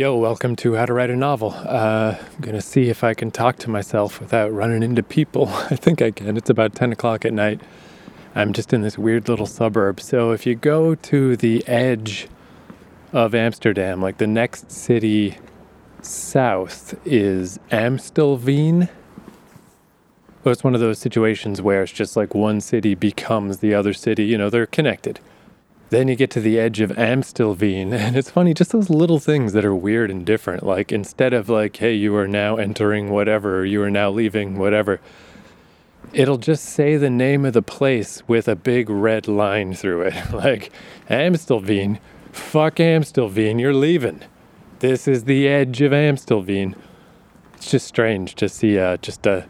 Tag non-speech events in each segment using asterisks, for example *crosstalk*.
Yo, welcome to How to Write a Novel. Uh, I'm gonna see if I can talk to myself without running into people. *laughs* I think I can. It's about 10 o'clock at night. I'm just in this weird little suburb. So if you go to the edge of Amsterdam, like the next city south is Amstelveen. Well, it's one of those situations where it's just like one city becomes the other city. You know, they're connected. Then you get to the edge of Amstelveen, *laughs* and it's funny, just those little things that are weird and different. Like instead of like, hey, you are now entering whatever, you are now leaving whatever, it'll just say the name of the place with a big red line through it. *laughs* like Amstelveen, fuck Amstelveen, you're leaving. This is the edge of Amstelveen. It's just strange to see uh, just a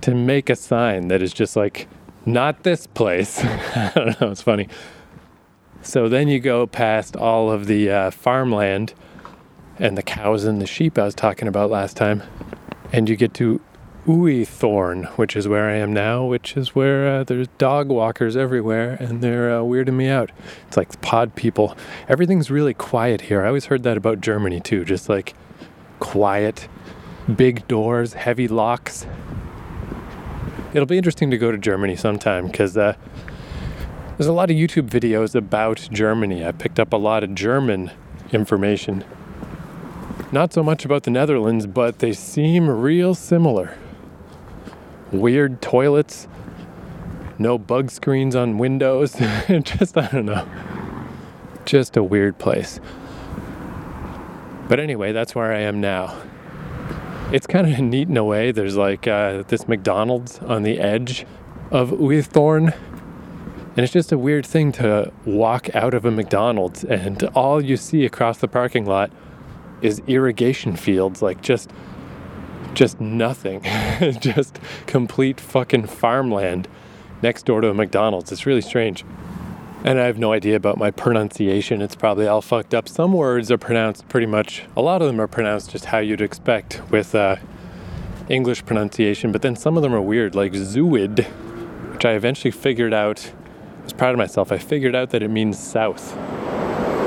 to make a sign that is just like not this place. *laughs* I don't know. It's funny. So then you go past all of the uh, farmland and the cows and the sheep I was talking about last time, and you get to Uithoorn, which is where I am now, which is where uh, there's dog walkers everywhere, and they're uh, weirding me out. It's like pod people. Everything's really quiet here. I always heard that about Germany too, just like quiet, big doors, heavy locks. It'll be interesting to go to Germany sometime because uh, there's a lot of YouTube videos about Germany. I picked up a lot of German information. Not so much about the Netherlands, but they seem real similar. Weird toilets, no bug screens on windows. *laughs* Just, I don't know. Just a weird place. But anyway, that's where I am now. It's kind of neat in a way. There's like uh, this McDonald's on the edge of Uithoorn and it's just a weird thing to walk out of a McDonald's and all you see across the parking lot is irrigation fields, like just just nothing. *laughs* just complete fucking farmland next door to a McDonald's. It's really strange. And I have no idea about my pronunciation. It's probably all fucked up. Some words are pronounced pretty much, a lot of them are pronounced just how you'd expect with uh, English pronunciation, but then some of them are weird, like Zuid, which I eventually figured out was proud of myself. I figured out that it means south.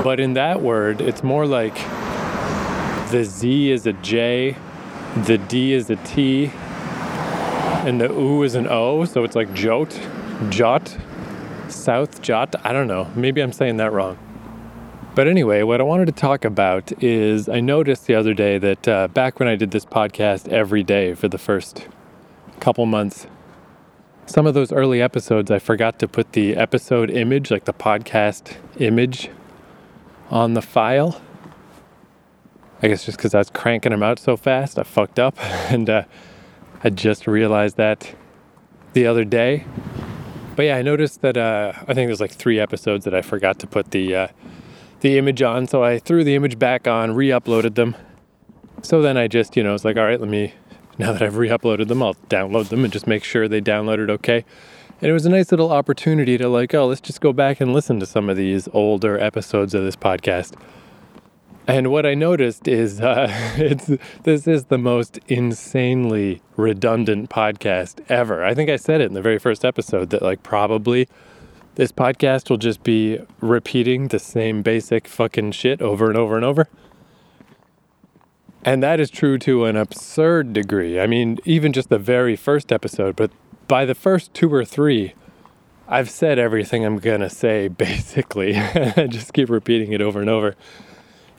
But in that word, it's more like the Z is a J, the D is a T, and the U is an O. So it's like jot, jot, south jot. I don't know. Maybe I'm saying that wrong. But anyway, what I wanted to talk about is I noticed the other day that uh, back when I did this podcast every day for the first couple months, some of those early episodes, I forgot to put the episode image, like the podcast image, on the file. I guess just because I was cranking them out so fast, I fucked up. *laughs* And uh, I just realized that the other day. But yeah, I noticed that uh, I think there's like three episodes that I forgot to put the uh, the image on. So I threw the image back on, re-uploaded them. So then I just, you know, was like, all right, let me now that I've re-uploaded them, I'll download them and just make sure they downloaded okay. And it was a nice little opportunity to like, oh, let's just go back and listen to some of these older episodes of this podcast. And what I noticed is uh, *laughs* it's this is the most insanely redundant podcast ever. I think I said it in the very first episode that like probably this podcast will just be repeating the same basic fucking shit over and over and over. And that is true to an absurd degree. I mean, even just the very first episode, but by the first two or three, I've said everything I'm gonna say *laughs* basically. *laughs* I just keep repeating it over and over.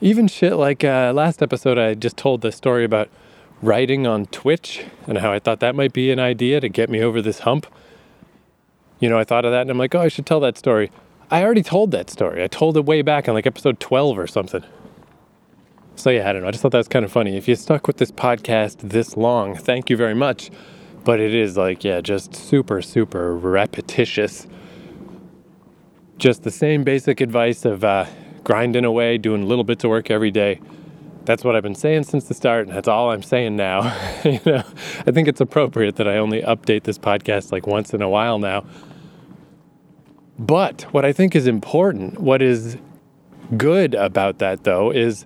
Even shit like uh, last episode, I just told the story about writing on Twitch and how I thought that might be an idea to get me over this hump. You know, I thought of that and I'm like, oh, I should tell that story. I already told that story. I told it way back in like episode 12 or something. So, yeah, I don't know. I just thought that was kind of funny. If you stuck with this podcast this long, thank you very much. But it is like, yeah, just super, super repetitious. Just the same basic advice of uh, grinding away, doing little bits of work every day. That's what I've been saying since the start, and that's all I'm saying now. *laughs* you know, I think it's appropriate that I only update this podcast like once in a while now. But what I think is important, what is good about that though, is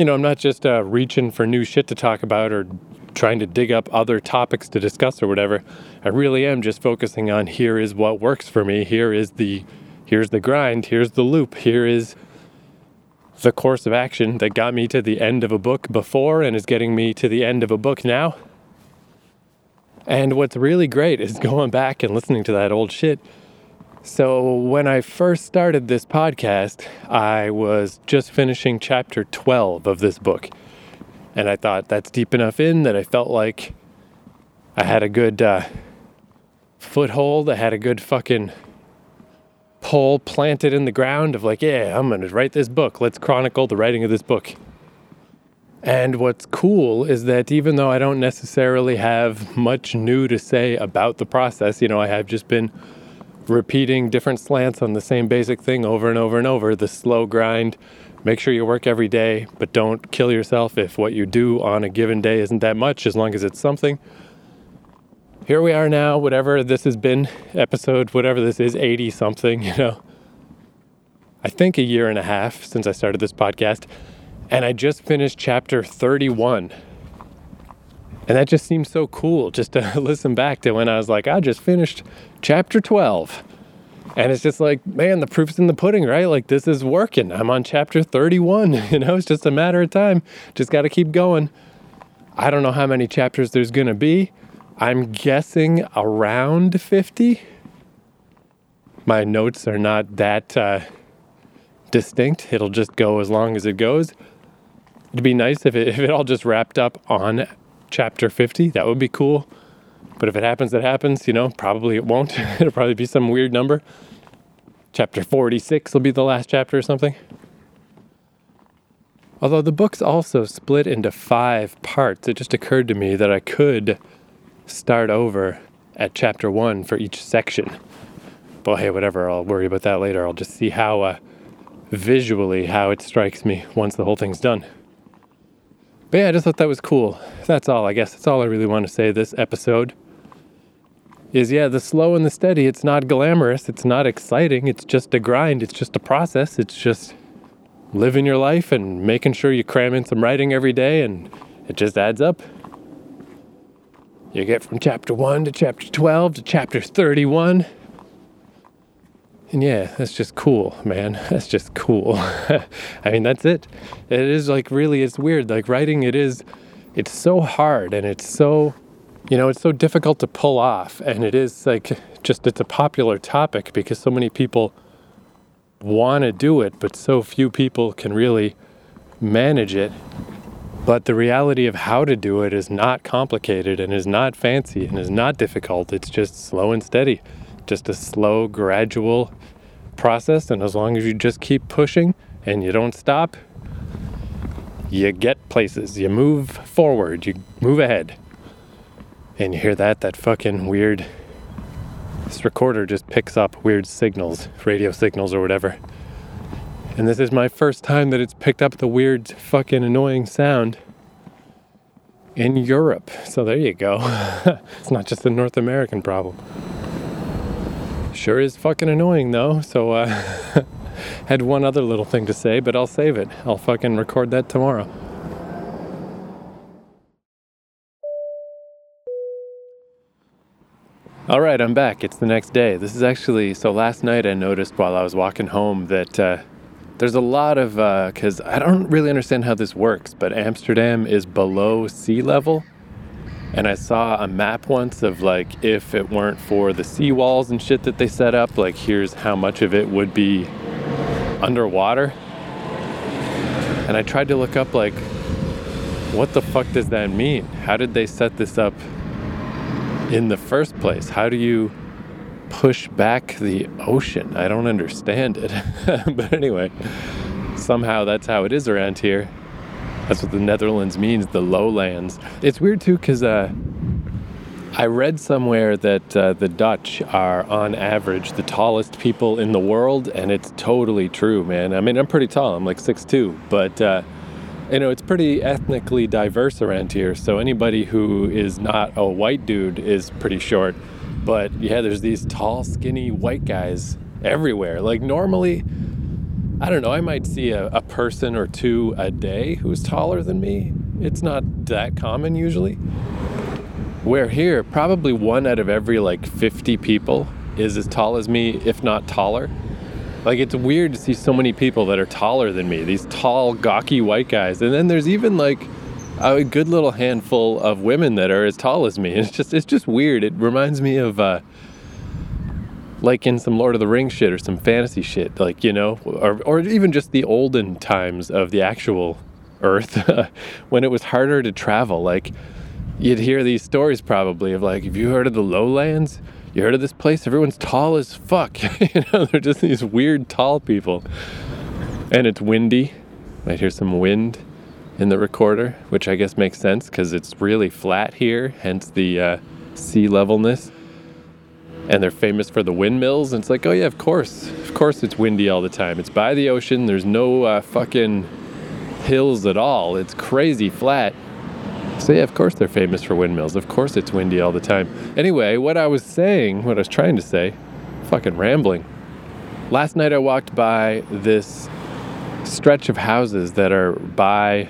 you know, I'm not just uh, reaching for new shit to talk about or trying to dig up other topics to discuss or whatever. I really am just focusing on here is what works for me. Here is the here's the grind, here's the loop, here is the course of action that got me to the end of a book before and is getting me to the end of a book now. And what's really great is *laughs* going back and listening to that old shit. So, when I first started this podcast, I was just finishing chapter 12 of this book. And I thought that's deep enough in that I felt like I had a good uh, foothold. I had a good fucking pole planted in the ground of like, yeah, I'm going to write this book. Let's chronicle the writing of this book. And what's cool is that even though I don't necessarily have much new to say about the process, you know, I have just been repeating different slants on the same basic thing over and over and over the slow grind. Make sure you work every day, but don't kill yourself if what you do on a given day isn't that much, as long as it's something. Here we are now, whatever this has been, episode, whatever this is, 80 something, *laughs* you know. I think a year and a half since I started this podcast and I just finished chapter 31. And that just seems so cool just to *laughs* listen back to when I was like, I just finished chapter 12. And it's just like, man, the proof's in the pudding, right? Like, this is working. I'm on chapter 31. *laughs* You know, it's just a matter of time. Just got to keep going. I don't know how many chapters there's going to be. I'm guessing around 50. My notes are not that uh, distinct. It'll just go as long as it goes. It'd be nice if it, if it all just wrapped up on chapter 50. That would be cool. But if it happens, it happens. You know, probably it won't. *laughs* It'll probably be some weird number. Chapter 46 will be the last chapter or something. Although the book's also split into five parts, it just occurred to me that I could start over at chapter one for each section. But hey, whatever, I'll worry about that later. I'll just see how uh, visually how it strikes me once the whole thing's done. But yeah, I just thought that was cool. That's all, I guess. That's all I really want to say this episode. Is yeah, the slow and the steady, it's not glamorous, it's not exciting, it's just a grind, it's just a process, it's just living your life and making sure you cram in some writing every day and it just adds up. You get from chapter 1 to chapter 12 to chapter 31 and yeah, that's just cool, man. *laughs* That's just cool. *laughs* I mean, that's it. It is like really, it's weird. Like writing, it is, it's so hard and it's so, you know, it's so difficult to pull off. And it is like just, it's a popular topic because so many people want to do it, but so few people can really manage it. But the reality of how to do it is not complicated and is not fancy and is not difficult. It's just slow and steady just a slow, gradual process. And as long as you just keep pushing and you don't stop, you get places. You move forward, you move ahead. And you hear that, that fucking weird. This recorder just picks up weird signals, radio signals or whatever. And this is my first time that it's picked up the weird, fucking annoying sound in Europe. So there you go. *laughs* it's not just a North American problem. Sure is fucking annoying though. So uh, *laughs* had one other little thing to say, but I'll save it. I'll fucking record that tomorrow. All right, I'm back. It's the next day. This is actually so. Last night I noticed while I was walking home that uh, there's a lot of because uh, I don't really understand how this works, but Amsterdam is below sea level and I saw a map once of like if it weren't for the seawalls and shit that they set up, like here's how much of it would be underwater. And I tried to look up like what the fuck does that mean? How did they set this up in the first place? How do you push back the ocean? I don't understand it. *laughs* but anyway, somehow that's how it is around here. That's what the Netherlands means, the lowlands. It's weird too, because uh, I read somewhere that uh, the Dutch are, on average, the tallest people in the world, and it's totally true, man. I mean, I'm pretty tall. I'm like 6'2", but uh, you know, it's pretty ethnically diverse around here. So anybody who is not a white dude is pretty short. But yeah, there's these tall, skinny white guys everywhere. Like normally I don't know, I might see a, a person or two a day who's taller than me. It's not that common usually. Where here, probably one out of every like 50 people is as tall as me, if not taller. Like it's weird to see so many people that are taller than me. These tall, gawky white guys, and then there's even like a good little handful of women that are as tall as me. *laughs* It's just it's just weird. It reminds me of uh, like in some Lord of the Rings shit or some fantasy shit, like you know, or or even just the olden times of the actual Earth *laughs* when it was harder to travel. Like you'd hear these stories probably of like, have you heard of the lowlands? You heard of this place? Everyone's tall as fuck. *laughs* you know, they're just these weird tall people. And it's windy. Might hear some wind in the recorder, which I guess makes sense because it's really flat here, hence the uh, sea levelness. And they're famous for the windmills. And it's like, oh yeah, of course. Of course it's windy all the time. It's by the ocean. There's no uh, fucking hills at all. It's crazy flat. So yeah, of course they're famous for windmills. Of course it's windy all the time. Anyway, what I was saying, what I was trying to say, fucking rambling. Last night I walked by this stretch of houses that are by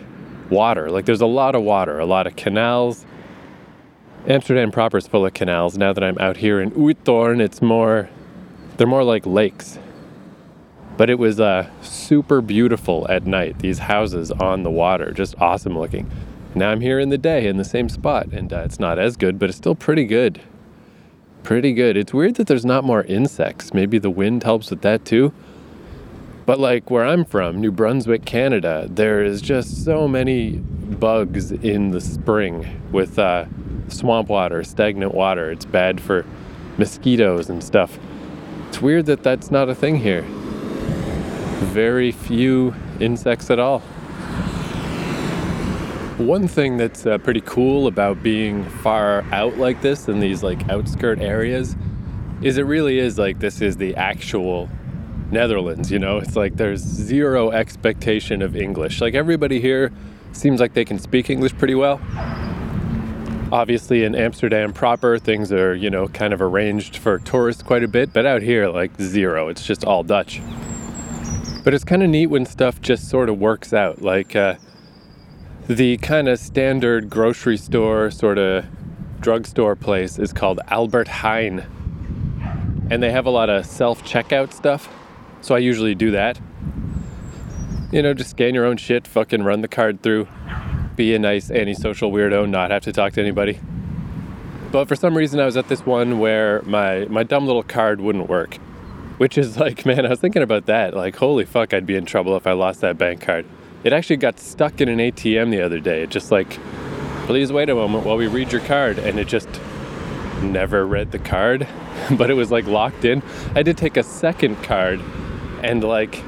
water. Like there's a lot of water, a lot of canals. Amsterdam proper is full of canals. Now that I'm out here in Uithoorn, it's more they're more like lakes. But it was uh, super beautiful at night. These houses on the water, just awesome looking. Now I'm here in the day in the same spot, and uh, it's not as good, but it's still pretty good. Pretty good. It's weird that there's not more insects. Maybe the wind helps with that too. But like where I'm from, New Brunswick, Canada, there is just so many bugs in the spring with uh, swamp water, stagnant water. It's bad for mosquitoes and stuff. It's weird that that's not a thing here. Very few insects at all. One thing that's uh, pretty cool about being far out like this in these like outskirt areas is it really is like this is the actual Netherlands, you know? It's like there's zero expectation of English. Like everybody here seems like they can speak English pretty well. Obviously in Amsterdam proper things are, you know, kind of arranged for tourists quite a bit, but out here like zero. It's just all Dutch. But it's kind of neat when stuff just sort of works out. Like uh, the kind of standard grocery store, sort of drugstore place is called Albert Heijn. And they have a lot of self checkout stuff. So I usually do that. You know, just scan your own shit, fucking run the card through, be a nice antisocial weirdo, not have to talk to anybody. But for some reason, I was at this one where my, my dumb little card wouldn't work. Which is like, *laughs* man, I was thinking about that. Like, holy fuck, I'd be in trouble if I lost that bank card. It actually got stuck in an ATM the other day. It just like, please wait a moment while we read your card. And it just never read the card, *laughs* but it was like locked in. I did take a second card and like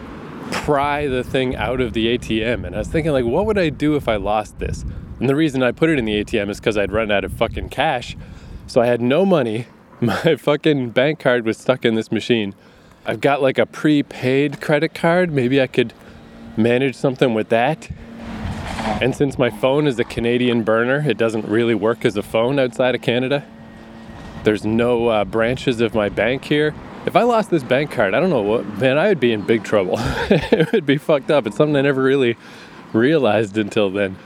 pry the thing out of the ATM. And I was thinking, like, what would I do if I lost this? And the reason I put it in the ATM is because I'd run out of fucking cash. So I had no money. *laughs* My fucking bank card was stuck in this machine. I've got like a prepaid credit card. Maybe I could manage something with that. And since my phone is a Canadian burner, it doesn't really work as a phone outside of Canada. There's no uh, branches of my bank here. If I lost this bank card, I don't know what, man, I would be in big trouble. *laughs* it would be fucked up. It's something I never really realized until then.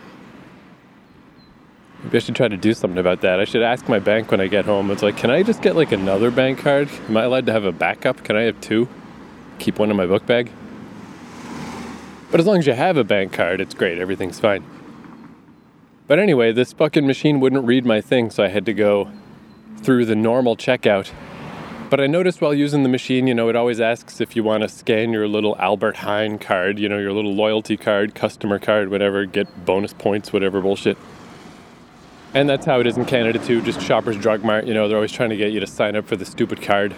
Maybe I should try to do something about that. I should ask my bank when I get home. It's like, can I just get like another bank card? Am I allowed to have a backup? Can I have two? Keep one in my book bag? But as long as you have a bank card, it's great, everything's fine. But anyway, this fucking machine wouldn't read my thing, so I had to go through the normal checkout. But I noticed while using the machine, you know, it always asks if you want to scan your little Albert Heijn card, you know, your little loyalty card, customer card, whatever, get bonus points, whatever bullshit. And that's how it is in Canada too, just Shoppers Drug Mart, you know, they're always trying to get you to sign up for the stupid card.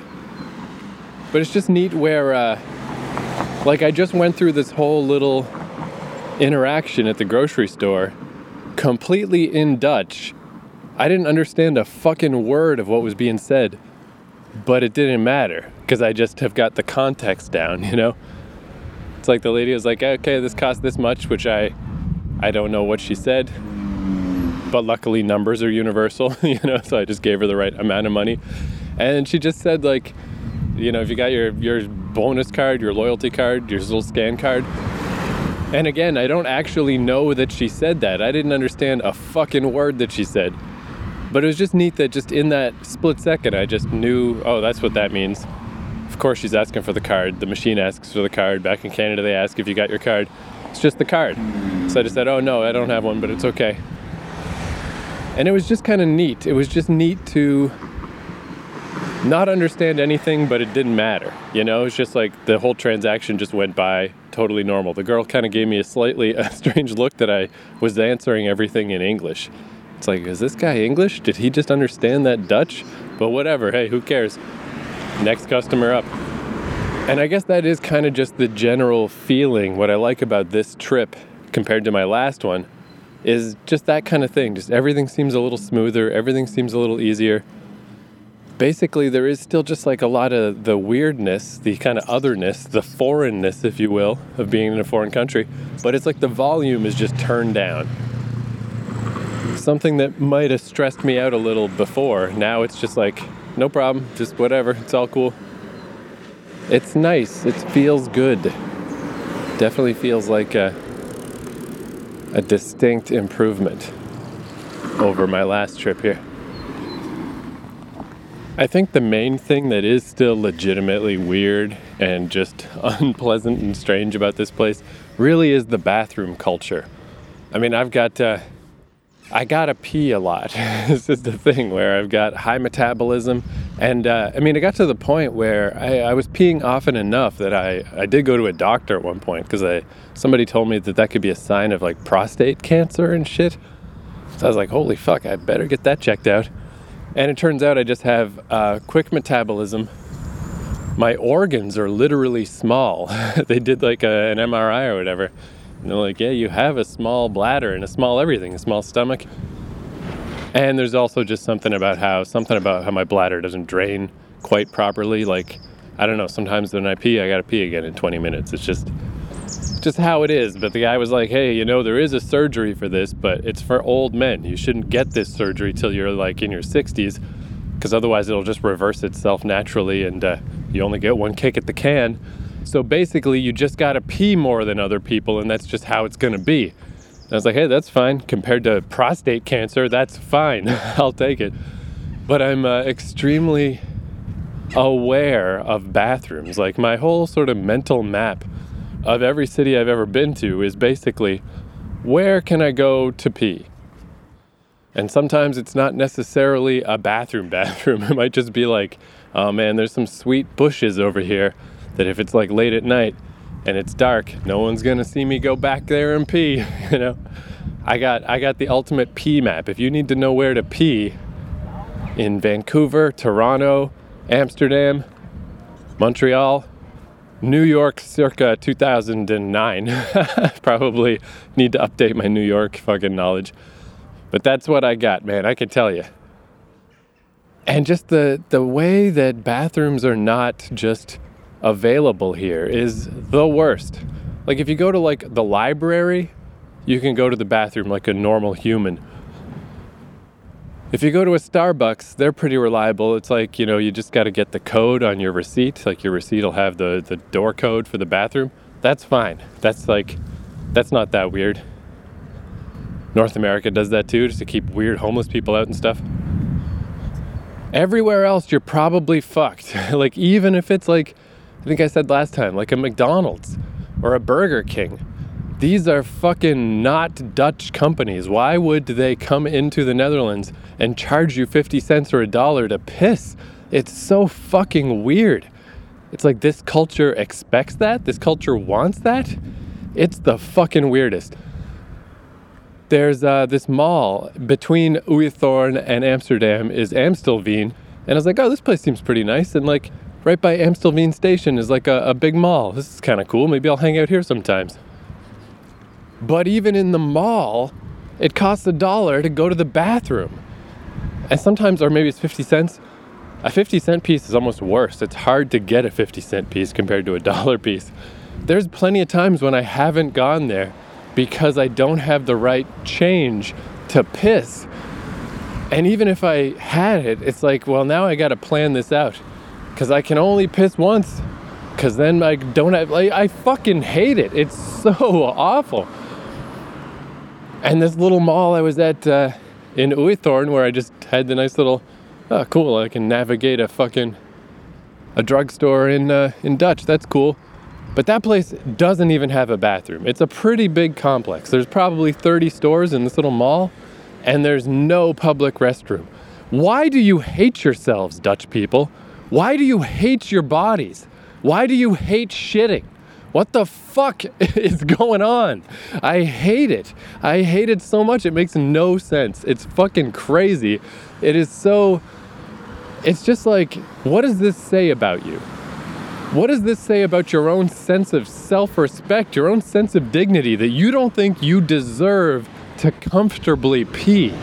But it's just neat where, uh, like, I just went through this whole little interaction at the grocery store completely in Dutch. I didn't understand a fucking word of what was being said, but it didn't matter because I just have got the context down, *laughs* you know? It's like the lady was like, okay, this costs this much, which I I don't know what she said, but luckily numbers are universal, *laughs* you know, so I just gave her the right amount of money. And she just said like, you know, if you got your your bonus card, your loyalty card, your little scan card. And again, I don't actually know that she said that. I didn't understand a fucking word that she said. But it was just neat that just in that split second, I just knew, oh, that's what that means. Of course, she's asking for the card. The machine asks for the card. Back in Canada, they ask if you got your card. It's just the card. So I just said, oh no, I don't have one, but it's okay. And it was just kind of neat. It was just neat to not understand anything, but it didn't matter. You know, it's just like the whole transaction just went by totally normal. The girl kind of gave me a slightly a *laughs* strange look that I was answering everything in English. It's like, is this guy English? Did he just understand that Dutch? But whatever, hey, who cares? Next customer up. And I guess that is kind of just the general feeling. What I like about this trip compared to my last one is just that kind of thing. Just everything seems a little smoother, everything seems a little easier basically there is still just like a lot of the weirdness, the kind of otherness, the foreignness, if you will, of being in a foreign country. But it's like the volume is just turned down. Something that might have stressed me out a little before. Now it's just like, no problem, just whatever, it's all cool. It's nice, it feels good. Definitely feels like a, a distinct improvement over my last trip here. I think the main thing that is still legitimately weird and just *laughs* unpleasant and strange about this place really is the bathroom culture. I mean, I've got uh, I gotta pee a lot. *laughs* this is the thing where I've got high metabolism, and uh, I mean, it got to the point where I, I was peeing often enough that I I did go to a doctor at one point because somebody told me that that could be a sign of like prostate cancer and shit. So I was like, holy fuck, I better get that checked out. And it turns out I just have uh, quick metabolism. My organs are literally small. *laughs* they did like a, an MRI or whatever. And they're like, yeah, you have a small bladder and a small everything, a small stomach. And there's also just something about how something about how my bladder doesn't drain quite properly. Like, I don't know, sometimes when I pee, I gotta pee again in 20 minutes. It's just just how it is. But the guy was like, hey, you know, there is a surgery for this, but it's for old men. You shouldn't get this surgery till you're like in your 60s, because otherwise it'll just reverse itself naturally and uh, you only get one kick at the can. So basically, you just got to pee more than other people, and that's just how it's going to be. And I was like, hey, that's fine. Compared to prostate cancer, that's fine. *laughs* I'll take it. But I'm uh, extremely aware of bathrooms. Like, my whole sort of mental map of every city I've ever been to is basically where can I go to pee? And sometimes it's not necessarily a bathroom *laughs* bathroom. It might just be like, oh man, there's some sweet bushes over here that if it's like late at night and it's dark, no one's gonna see me go back there and pee, *laughs* you know? I got I got the ultimate pee map. If you need to know where to pee in Vancouver, Toronto, Amsterdam, Montreal, New York circa 2009. *laughs* Probably need to update my New York fucking knowledge. But that's what I got, man. I can tell you. And just the the way that bathrooms are not just available here is the worst. Like if you go to like the library, you can go to the bathroom like a normal human. If you go to a Starbucks, they're pretty reliable. It's like, you know, you just got to get the code on your receipt. Like your receipt will have the, the door code for the bathroom. That's fine. That's like, that's not that weird. North America does that too, just to keep weird homeless people out and stuff. Everywhere else, you're probably fucked. *laughs* like, even if it's like, I think I said last time, like a McDonald's or a Burger King these are fucking not Dutch companies. Why would they come into the Netherlands and charge you 50 cents or a dollar to piss? It's so fucking weird. It's like this culture expects that, this culture wants that. It's the fucking weirdest. There's uh, this mall between Uithoorn and Amsterdam is Amstelveen, and I was like, oh, this place seems pretty nice. And like right by Amstelveen station is like a, a big mall. This is kind of cool. Maybe I'll hang out here sometimes. But even in the mall, it costs a dollar to go to the bathroom. And sometimes, or maybe it's 50 cents. A 50 cent piece is almost worse. It's hard to get a 50 cent piece compared to a *laughs* dollar piece. There's plenty of times when I haven't gone there because I don't have the right change to piss. And even if I had it, it's like, well, now I got to plan this out because I can only piss once. Because then I don't have, like, I fucking hate it. It's *laughs* so awful. And this little mall I was at uh, in Uithoorn, where I just had the nice little, oh, cool, I can navigate a fucking a drugstore in uh, in Dutch. That's cool. But that place doesn't even have a bathroom. It's a pretty big complex. There's probably 30 stores in this little mall, and there's no public restroom. Why do you hate yourselves, Dutch people? Why do you hate your bodies? Why do you hate shitting? What the fuck *laughs* is going on? I hate it. I hate it so much. It makes no sense. It's fucking crazy. It is so. It's just like, what does this say about you? What does this say about your own sense of self respect, your own sense of dignity that you don't think you deserve to comfortably pee?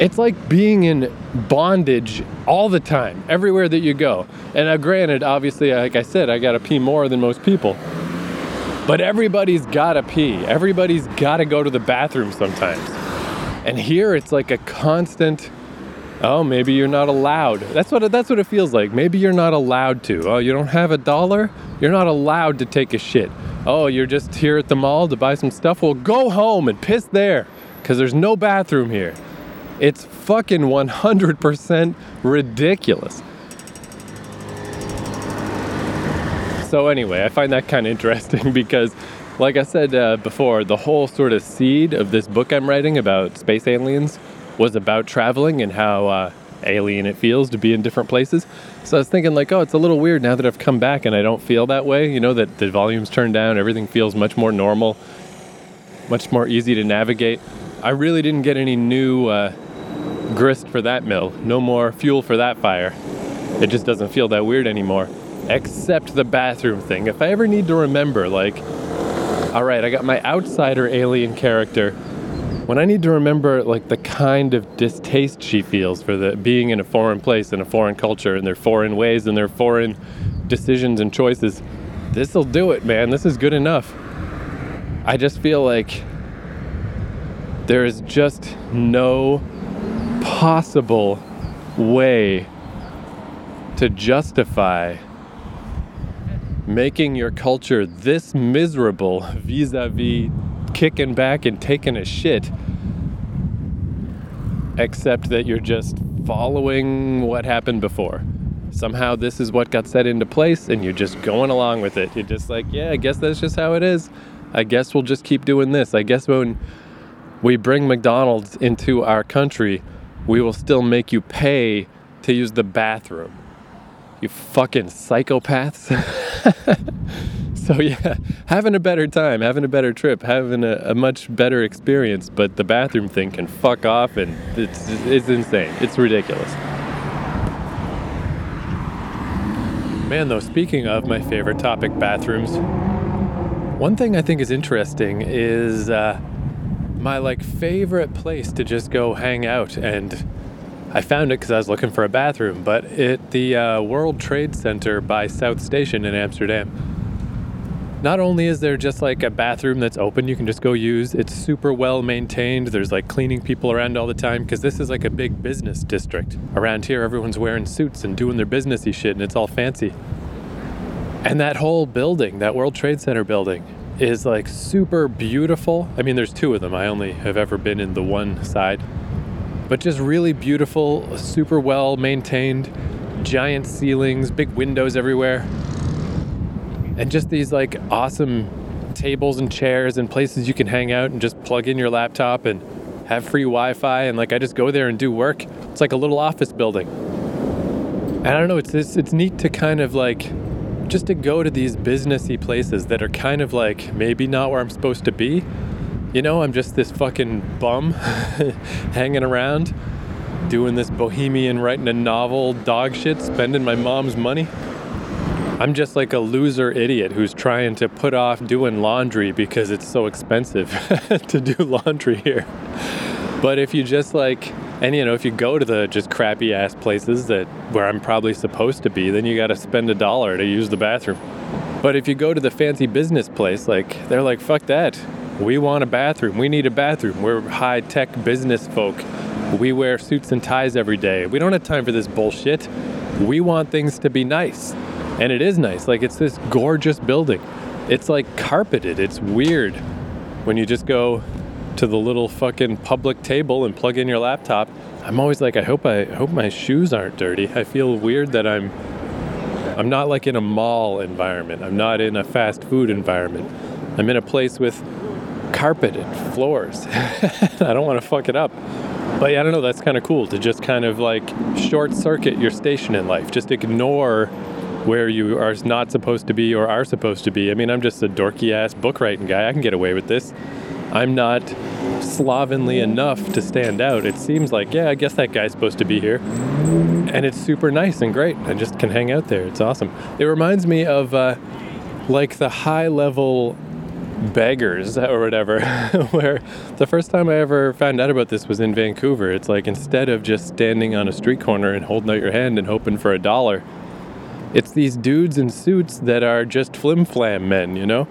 It's like being in bondage all the time, everywhere that you go. And now, granted, obviously, uh, like I said, I gotta pee more than most people. But everybody's gotta pee. Everybody's gotta go to the bathroom sometimes. And here it's like a constant, oh, maybe you're not allowed. That's what it, that's what it feels like. Maybe you're not allowed to. Oh, you don't have a dollar? You're not allowed to take a shit. Oh, you're just here at the mall to buy some stuff? Well, go home and piss there because there's no bathroom here. It's fucking 100% ridiculous. So, anyway, I find that kind of interesting *laughs* because, like I said uh, before, the whole sort of seed of this book I'm writing about space aliens was about traveling and how uh, alien it feels to be in different places. So I was thinking, like, oh, it's a little weird now that I've come back and I don't feel that way. You know, that the volume's turned down, everything feels much more normal, much more easy to navigate. I really didn't get any new uh, grist for that mill, no more fuel for that fire. It just doesn't feel that weird anymore. Except the bathroom thing. If I ever need to remember, like, all right, I got my outsider alien character. When I need to remember, like, the kind of distaste she feels for the being in a foreign place in a foreign culture and their foreign ways and their foreign decisions and choices, this'll do it, man. This is good enough. I just feel like there is just no possible way to justify making your culture this miserable vis a vis kicking back and taking a shit, except that you're just following what happened before. Somehow, this is what got set into place, and you're just going along with it. You're just like, yeah, I guess that's just how it is. I guess we'll just keep doing this. I guess when we bring McDonald's into our country, we will still make you pay to use the bathroom. You fucking psychopaths. *laughs* so, yeah, having a better time, having a better trip, having a, a, much better experience, but the bathroom thing can fuck off and it's, it's insane. It's ridiculous. Man, though, speaking of my favorite topic, bathrooms, one thing I think is interesting is. Uh, my like favorite place to just go hang out and I found it because I was looking for a bathroom, but at the uh, World Trade Center by South Station in Amsterdam. Not only is there just like a bathroom that's open, you can just go use. It's super well maintained. There's like cleaning people around all the time because this is like a big business district. Around here, everyone's wearing suits and doing their businessy shit, and it's all fancy. And that whole building, that World Trade Center building, is like super beautiful. I mean, there's two of them. I only have ever been in the one side. But just really beautiful, super well maintained, giant ceilings, big windows everywhere. And just these like awesome tables and chairs and places you can hang out and just plug in your laptop and have free Wi-Fi and like I just go there and do work. It's like a little office building. And I don't know, it's it's, it's neat to kind of like just to go to these businessy places that are kind of like maybe not where I'm supposed to be. You know, I'm just this fucking bum *laughs* hanging around, doing this bohemian, writing a novel, dog shit, spending my mom's money. I'm just like a loser idiot who's trying to put off doing laundry because it's so expensive *laughs* to do laundry here. But if you just like and you know, if you go to the just crappy ass places that where I'm probably supposed to be, then you got to spend a dollar to use the bathroom. But if you go to the fancy business place, like they're like, fuck that. We want a bathroom. We need a bathroom. We're high tech business folk. We wear suits and ties every day. We don't have time for this bullshit. We want things to be nice. And it is nice. Like it's this gorgeous building. It's like carpeted. It's weird when you just go to the little fucking public table and plug in your laptop, I'm always like, I hope I, hope my shoes aren't dirty. I feel weird that I'm I'm not like in a mall environment. I'm not in a fast food environment. I'm in a place with carpeted floors. *laughs* I don't want to fuck it up. But yeah, I don't know, that's kind of cool to just kind of like short circuit your station in life. Just ignore where you are not supposed to be or are supposed to be. I mean, I'm just a dorky ass book writing guy. I can get away with this. I'm not slovenly enough to stand out. It seems like, yeah, I guess that guy's supposed to be here. And it's super nice and great. I just can hang out there. It's awesome. It reminds me of uh, like the high level beggars *laughs* or whatever *laughs* where the first time i ever found out about this was in vancouver it's like instead of just standing on a street corner and holding out your hand and hoping for a dollar it's these dudes in suits that are just flim flam men you know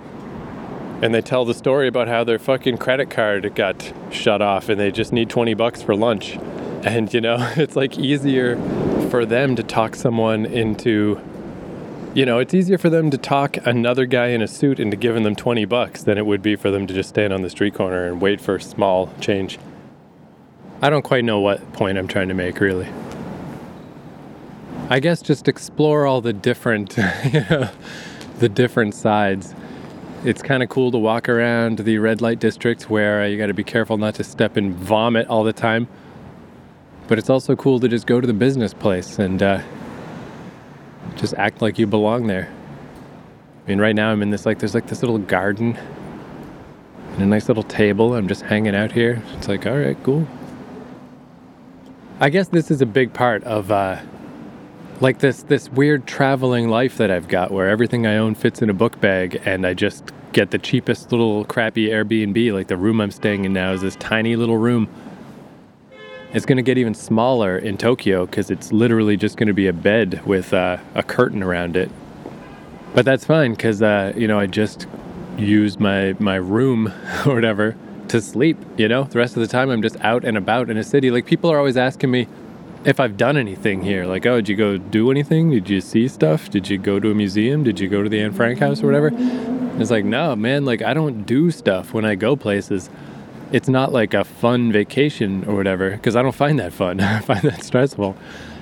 and they tell the story about how their fucking credit card got shut off and they just need 20 bucks for lunch and you know *laughs* it's like easier for them to talk someone into you know, it's easier for them to talk another guy in a suit into giving them 20 bucks than it would be for them to just stand on the street corner and wait for small change. I don't quite know what point I'm trying to make, really. I guess just explore all the different, *laughs* you know, the different sides. It's kind of cool to walk around the red light district where you got to be careful not to step in vomit all the time. But it's also cool to just go to the business place and uh, just act like you belong there. I mean, right now I'm in this like there's like this little garden and a nice little table. I'm just hanging out here. It's like, all right, cool. I guess this is a big part of uh, like this this weird traveling life that I've got, where everything I own fits in a book bag, and I just get the cheapest little crappy Airbnb. Like the room I'm staying in now is this tiny little room it's going to get even smaller in Tokyo because it's literally just going to be a bed with uh, a curtain around it. But that's fine because uh, you know I just use my my room *laughs* or whatever to sleep. You know, the rest of the time I'm just out and about in a city. Like people are always asking me if I've done anything here. Like, oh, did you go do anything? Did you see stuff? Did you go to a museum? Did you go to the Anne Frank house or whatever? it's like, no, man. Like I don't do stuff when I go places it's not like a fun vacation or whatever because I don't find that fun. *laughs* I find that stressful.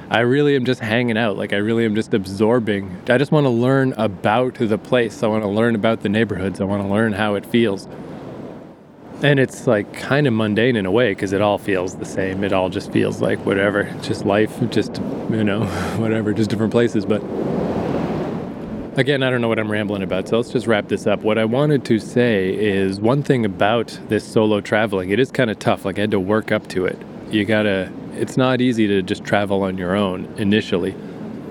I really am just hanging out. Like I really am just absorbing. I just want to learn about the place. I want to learn about the neighborhoods. I want to learn how it feels. And it's like kind of mundane in a way because it all feels the same. It all just feels like whatever, just life, just you know, *laughs* whatever, just different places. But Again, I don't know what I'm rambling about, so let's just wrap this up. What I wanted to say is one thing about this solo traveling, it is kind of tough. Like, I had to work up to it. You gotta, it's not easy to just travel on your own initially.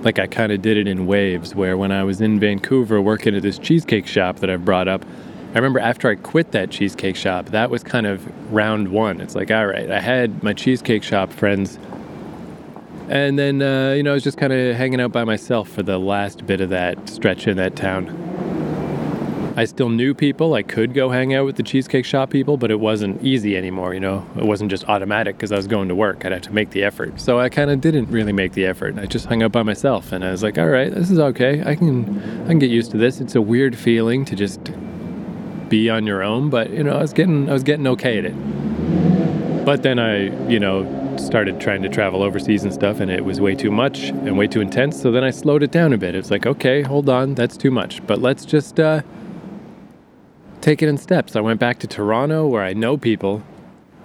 Like, I kind of did it in waves, where when I was in Vancouver working at this cheesecake shop that I've brought up, I remember after I quit that cheesecake shop, that was kind of round one. It's like, all right, I had my cheesecake shop friends and then, uh, you know, I was just kind of hanging out by myself for the last bit of that stretch in that town. I still knew people. I could go hang out with the cheesecake shop people, but it wasn't easy anymore, you know. It wasn't just automatic because I was going to work. I'd have to make the effort. So I kind of didn't really make the effort. I just hung out by myself and I was like, "All right, this is okay. I can I can get used to this. It's a weird feeling to just be on your own, but you know, I was getting I was getting okay at it. But then I, you know, started trying to travel overseas and stuff, and it was way too much and way too intense. So then I slowed it down a bit. It's like, okay, hold on, that's too much. But let's just uh, take it in steps. I went back to Toronto where I know people,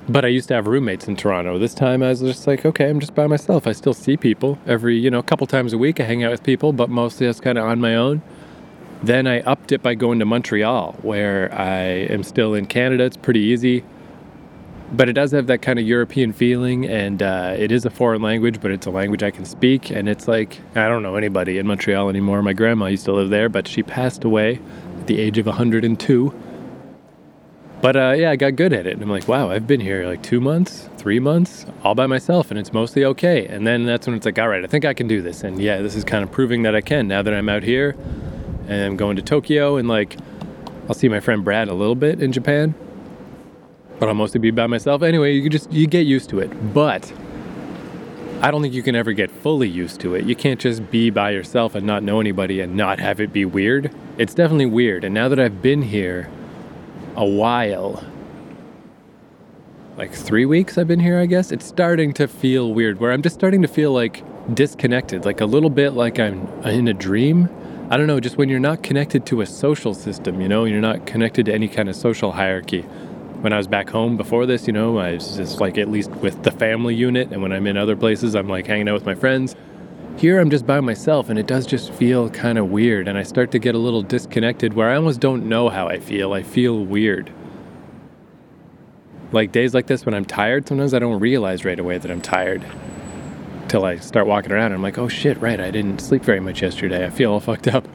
but I used to have roommates in Toronto. This time I was just like, okay, I'm just by myself. I still see people every, you know, a couple times a week. I hang out with people, but mostly I was kind of on my own. Then I upped it by going to Montreal, where I am still in Canada. It's pretty easy but it does have that kind of European feeling, and uh, it is a foreign language, but it's a language I can speak. And it's like I don't know anybody in Montreal anymore. My grandma used to live there, but she passed away at the age of 102. But uh, yeah, I got good at it, and I'm like, wow, I've been here like two months, three months, all by myself, and it's mostly okay. And then that's when it's like, all right, I think I can do this. And yeah, this is kind of proving that I can now that I'm out here, and I'm going to Tokyo, and like, I'll see my friend Brad a little bit in Japan but I'll mostly be by myself. Anyway, you just you get used to it. But I don't think you can ever get fully used to it. You can't just be by yourself and not know anybody and not have it be weird. It's definitely weird. And now that I've been here a while, like three weeks I've been here, I guess, it's starting to feel weird where I'm just starting to feel like disconnected, like a little bit like I'm in a dream. I don't know, just when you're not connected to a social system, you know, you're not connected to any kind of social hierarchy. When I was back home before this, you know, I was just like at least with the family unit, and when I'm in other places, I'm like hanging out with my friends. Here, I'm just by myself, and it does just feel kind of weird, and I start to get a little disconnected where I almost don't know how I feel. I feel weird. Like days like this when I'm tired, sometimes I don't realize right away that I'm tired till I start walking around and I'm like, oh shit, right, I didn't sleep very much yesterday. I feel all fucked up.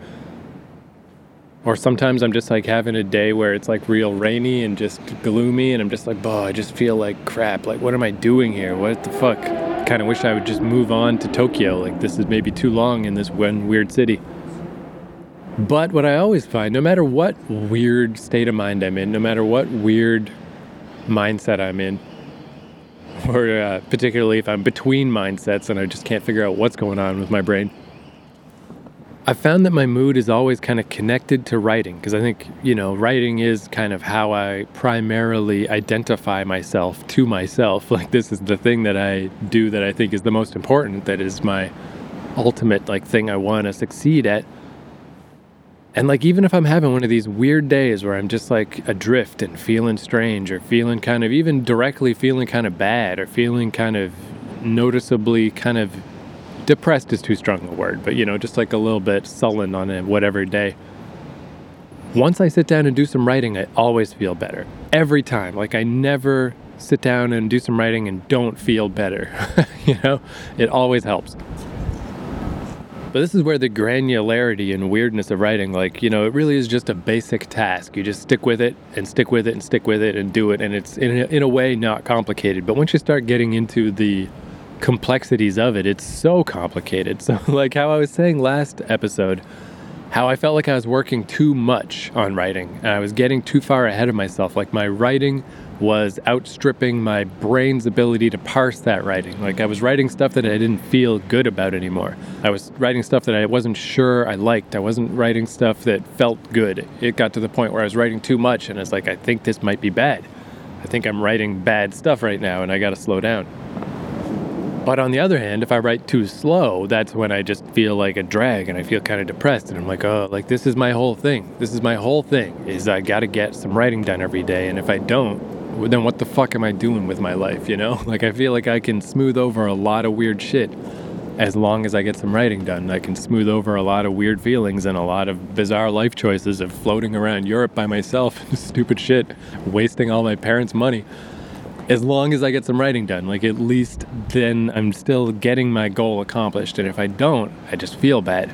Or sometimes I'm just like having a day where it's like real rainy and just gloomy and I'm just like, oh, I just feel like crap. Like, what am I doing here? What the fuck? Kind of wish I would just move on to Tokyo. Like, this is maybe too long in this one weird city. But what I always find, no matter what weird state of mind I'm in, no matter what weird mindset I'm in, *laughs* or uh, particularly if I'm between mindsets and I just can't figure out what's going on with my brain. I found that my mood is always kind of connected to writing because I think, you know, writing is kind of how I primarily identify myself to myself. *laughs* Like, this is the thing that I do that I think is the most important, that is my ultimate, like, thing I want to succeed at. And like, even if I'm having one of these weird days where I'm just like adrift and feeling strange or feeling kind of, even directly feeling kind of bad or feeling kind of noticeably kind of depressed is too strong a word, but you know, just like a little bit sullen on a whatever day. Once I sit down and do some writing, I always feel better. Every time. Like, I never sit down and do some writing and don't feel better. *laughs* you know, it always helps. But this is where the granularity and weirdness of writing, like, you know, it really is just a basic task. You just stick with it and stick with it and stick with it and do it. And it's in a, in a way not complicated. But once you start getting into the complexities of it, it's so complicated. *laughs* So, like how I was saying last episode, how I felt like I was working too much on writing and I was getting too far ahead of myself. Like my writing was outstripping my brain's ability to parse that writing. Like I was writing stuff that I didn't feel good about anymore. I was writing stuff that I wasn't sure I liked. I wasn't writing stuff that felt good. It got to the point where I was writing too much and it's like I think this might be bad. I think I'm writing bad stuff right now and I got to slow down. But on the other hand, if I write too slow, that's when I just feel like a drag and I feel kind of depressed and I'm like, "Oh, like this is my whole thing. This is my whole thing is I got to get some writing done every day and if I don't, then what the fuck am I doing with my life, you know? *laughs* Like, I feel like I can smooth over a lot of weird shit as long as I get some writing done. I can smooth over a lot of weird feelings and a lot of bizarre life choices of floating around Europe by myself, *laughs* stupid shit, wasting all my parents' money. As long as I get some writing done, like at least then I'm still getting my goal accomplished. And if I don't, I just feel bad.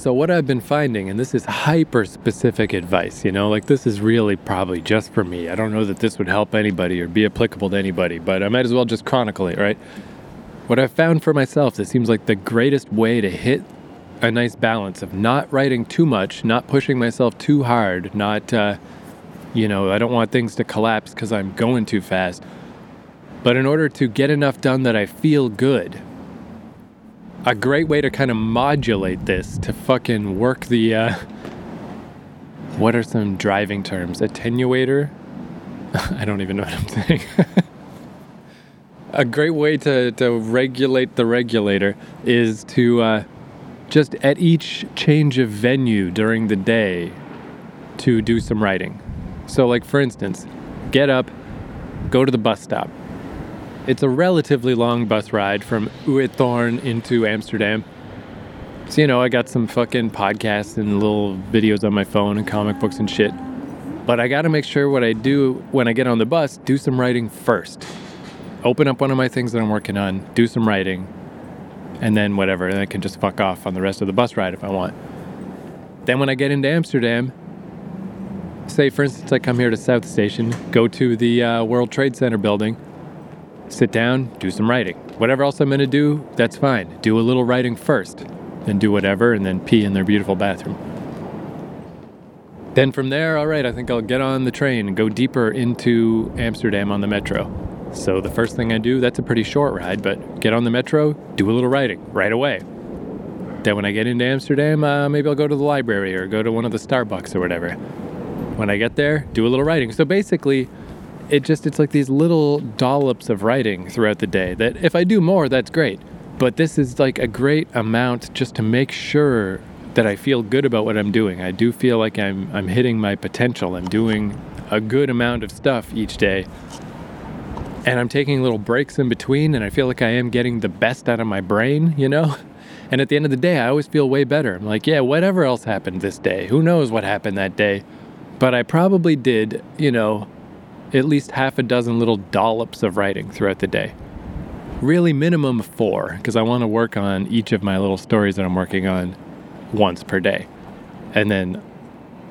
So, what I've been finding, and this is hyper specific advice, you know, like this is really probably just for me. I don't know that this would help anybody or be applicable to anybody, but I might as well just chronicle it, right? What I've found for myself that seems like the greatest way to hit a nice balance of not writing too much, not pushing myself too hard, not, uh, you know, I don't want things to collapse because I'm going too fast. But in order to get enough done that I feel good, a great way to kind of modulate this to fucking work the uh, what are some driving terms? Attenuator? *laughs* I don't even know what i'm saying. *laughs* A great way to, to regulate the regulator is to uh, just at each change of venue during the day to do some writing. So like for instance get up go to the bus stop it's a relatively long bus ride from Uithoorn into Amsterdam. So, you know, I got some fucking podcasts and little videos on my phone and comic books and shit. But I got to make sure what I do when I get on the bus, do some writing first. Open up one of my things that I'm working on, do some writing, and then whatever. And I can just fuck off on the rest of the bus ride if I want. Then when I get into Amsterdam, say for instance I come here to South Station, go to the uh, World Trade Center building, sit down, do some writing. Whatever else I'm going to do, that's fine. Do a little writing first, then do whatever, and then pee in their beautiful bathroom. Then from there, all right, I think I'll get on the train and go deeper into Amsterdam on the metro. So the first thing I do, that's a pretty short ride, but get on the metro, do a little writing right away. Then when I get into Amsterdam, uh, maybe I'll go to the library or go to one of the Starbucks or whatever. When I get there, do a little writing. So basically, it just it's like these little dollops of writing throughout the day that if I do more, that's great. But this is like a great amount just to make sure that I feel good about what I'm doing. I do feel like I'm I'm hitting my potential. I'm doing a good amount of stuff each day. And I'm taking little breaks in between and I feel like I am getting the best out of my brain, you know? *laughs* And at the end of the day, I always feel way better. I'm like, yeah, whatever else happened this day, who knows what happened that day. But I probably did, you know, at least half a dozen little dollops of writing throughout the day. Really, minimum four, because I want to work on each of my little stories that I'm working on once per day. And then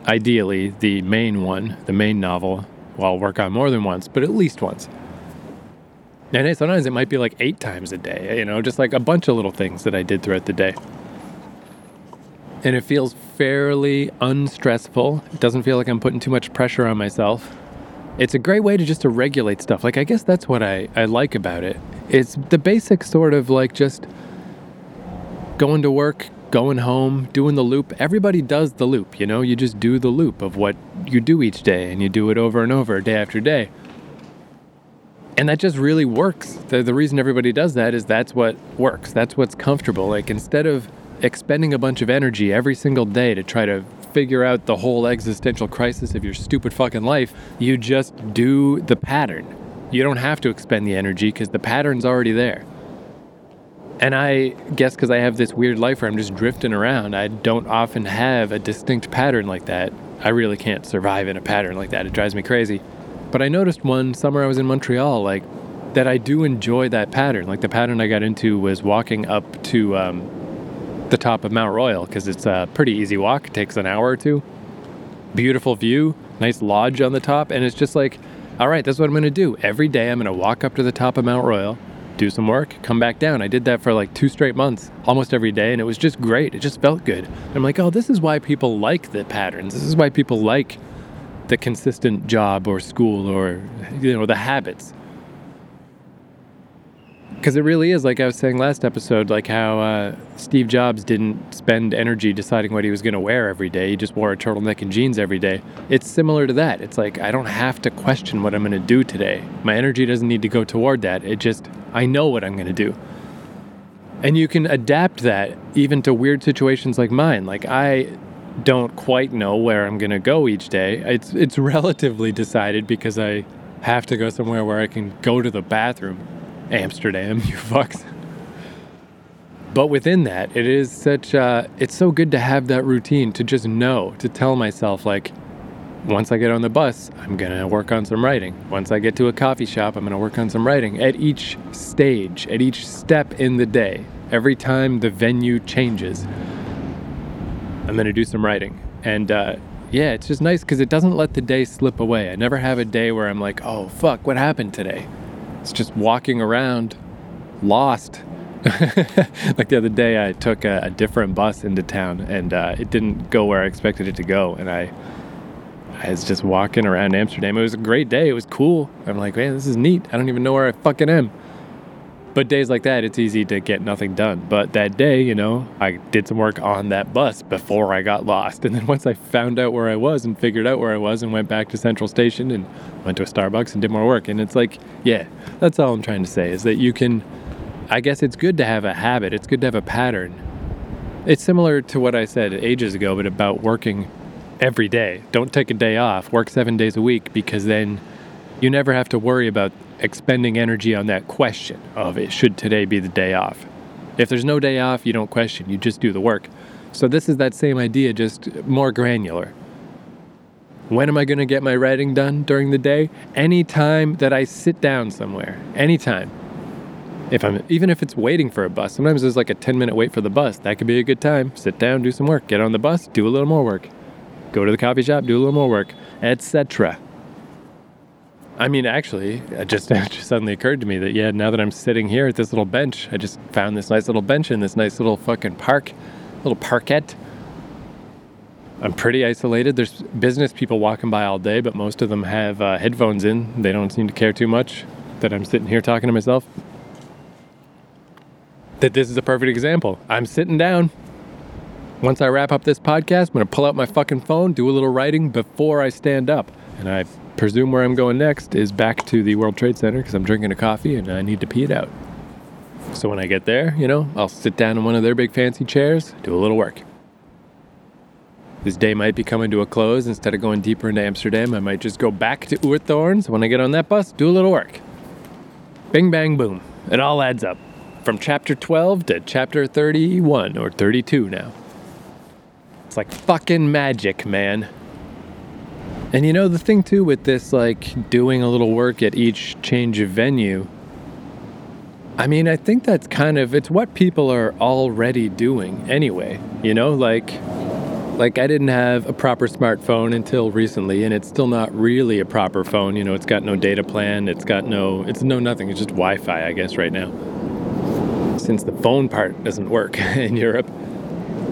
ideally, the main one, the main novel, well, I'll work on more than once, but at least once. And sometimes it might be like eight times a day, you know, just like a bunch of little things that I did throughout the day. And it feels fairly unstressful. It doesn't feel like I'm putting too much pressure on myself. It's a great way to just to regulate stuff. Like I guess that's what I, I like about it. It's the basic sort of like just going to work, going home, doing the loop. Everybody does the loop, you know? You just do the loop of what you do each day and you do it over and over, day after day. And that just really works. The, the reason everybody does that is that's what works. That's what's comfortable. Like instead of expending a bunch of energy every single day to try to figure out the whole existential crisis of your stupid fucking life, you just do the pattern. You don't have to expend the energy because the pattern's already there. And I guess because I have this weird life where I'm just drifting around, I don't often have a distinct pattern like that. I really can't survive in a pattern like that. It drives me crazy. But I noticed one summer I was in Montreal, like, that I do enjoy that pattern. Like, the pattern I got into was walking up to um, the top of Mount Royal because it's a pretty easy walk. It takes an hour or two. Beautiful view, nice lodge on the top, and it's just like, all right, that's what I'm going to do. Every day I'm going to walk up to the top of Mount Royal, do some work, come back down. I did that for like two straight months, almost every day, and it was just great. It just felt good. I'm like, oh, this is why people like the patterns. This is why people like the consistent job or school or you know the habits because it really is like I was saying last episode, like how uh, Steve Jobs didn't spend energy deciding what he was going to wear every day. He just wore a turtleneck and jeans every day. It's similar to that. It's like I don't have to question what I'm going to do today. My energy doesn't need to go toward that. It just I know what I'm going to do. And you can adapt that even to weird situations like mine. Like I don't quite know where I'm going to go each day. It's it's *laughs* relatively decided because I have to go somewhere where I can go to the bathroom Amsterdam, *laughs* you fucks. But within that, it is such, uh, it's so good to have that routine to just know, to tell myself, like, once I get on the bus, I'm going to work on some writing. Once I get to a coffee shop, I'm going to work on some writing. At each stage, at each step in the day, every time the venue changes, I'm going to do some writing. And uh, yeah, it's just nice because it doesn't let the day slip away. I never have a day where I'm like, oh, fuck, what happened today? It's just walking around lost. *laughs* like the other day, I took a, a different bus into town and uh, it didn't go where I expected it to go. And I, I was just walking around Amsterdam. It was a great day. It was cool. I'm like, man, this is neat. I don't even know where I fucking am. But days like that, it's easy to get nothing done. But that day, you know, I did some work on that bus before I got lost. *laughs* And then once I found out where I was and figured out where I was and went back to Central Station and went to a Starbucks and did more work. And it's like, yeah, that's all I'm trying to say is that you can, I guess it's good to have a habit, it's good to have a pattern. It's similar to what I said ages ago, but about working every day. Don't take a day off, work seven days a week because then you never have to worry about expending energy on that question of it should today be the day off. If there's no day off, you don't question, you just do the work. So this is that same idea, just more granular. When am I going to get my writing done during the day? Anytime that I sit down somewhere. Anytime. If I'm even if it's waiting for a bus. Sometimes there's like a 10 minute wait for the bus. That could be a good time. Sit down, do some work. Get on the bus, do a little more work. Go to the coffee shop, do a little more work, etc. I mean, actually, it just, *laughs* it just suddenly occurred to me that, yeah, now that I'm sitting here at this little bench, I just found this nice little bench in this nice little fucking park, little parkette. I'm pretty isolated. There's business people walking by all day, but most of them have uh, headphones in. They don't seem to care too much that I'm sitting here talking to myself. That this is a perfect example. I'm sitting down. Once I wrap up this podcast, I'm going to pull out my fucking phone, do a little writing before I stand up. And I presume where I'm going next is back to the World Trade Center because I'm drinking a coffee and I need to pee it out. So when I get there, you know, I'll sit down in one of their big fancy chairs, do a little work. This day might be coming to a close. Instead of going deeper into Amsterdam, I might just go back to Uithoorn. When I get on that bus, do a little work. Bing, bang, boom. It all adds up. From chapter 12 to chapter 31 or 32 now. It's like fucking magic, man. And you know, the thing too with this, like doing a little work at each change of venue, I mean, I think that's kind of, it's what people are already doing anyway. You know, like, like I didn't have a proper smartphone until recently, and it's still not really a proper phone. You know, it's got no data plan, it's got no, it's no nothing. It's just Wi-Fi, I guess, right now. Since the phone part doesn't work *laughs* in Europe.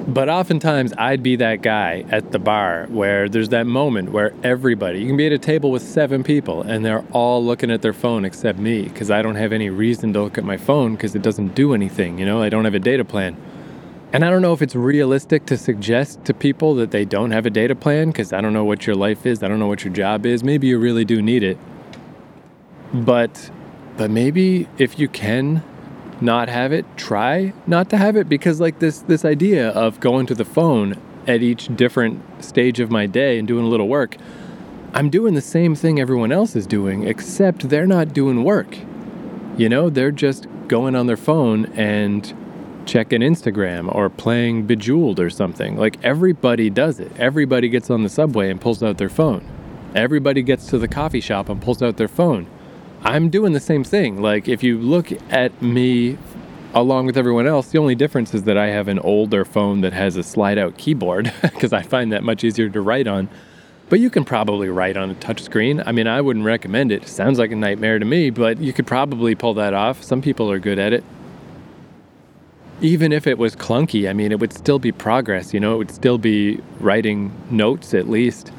But oftentimes I'd be that guy at the bar where there's that moment where everybody, you can be at a table with seven people and they're all looking at their phone except me because I don't have any reason to look at my phone because it doesn't do anything, you know, I don't have a data plan. And I don't know if it's realistic to suggest to people that they don't have a data plan because I don't know what your life is, I don't know what your job is. Maybe you really do need it. But but maybe if you can not have it, try not to have it because like this this idea of going to the phone at each different stage of my day and doing a little work, I'm doing the same thing everyone else is doing except they're not doing work. You know, they're just going on their phone and checking Instagram or playing Bejeweled or something. Like everybody does it. Everybody gets on the subway and pulls out their phone. Everybody gets to the coffee shop and pulls out their phone. I'm doing the same thing. Like, if you look at me along with everyone else, the only difference is that I have an older phone that has a slide out keyboard *laughs* because I find that much easier to write on. But you can probably write on a touchscreen. I mean, I wouldn't recommend it. Sounds like a nightmare to me, but you could probably pull that off. Some people are good at it. Even if it was clunky, I mean, it would still be progress, you know, it would still be writing notes at least.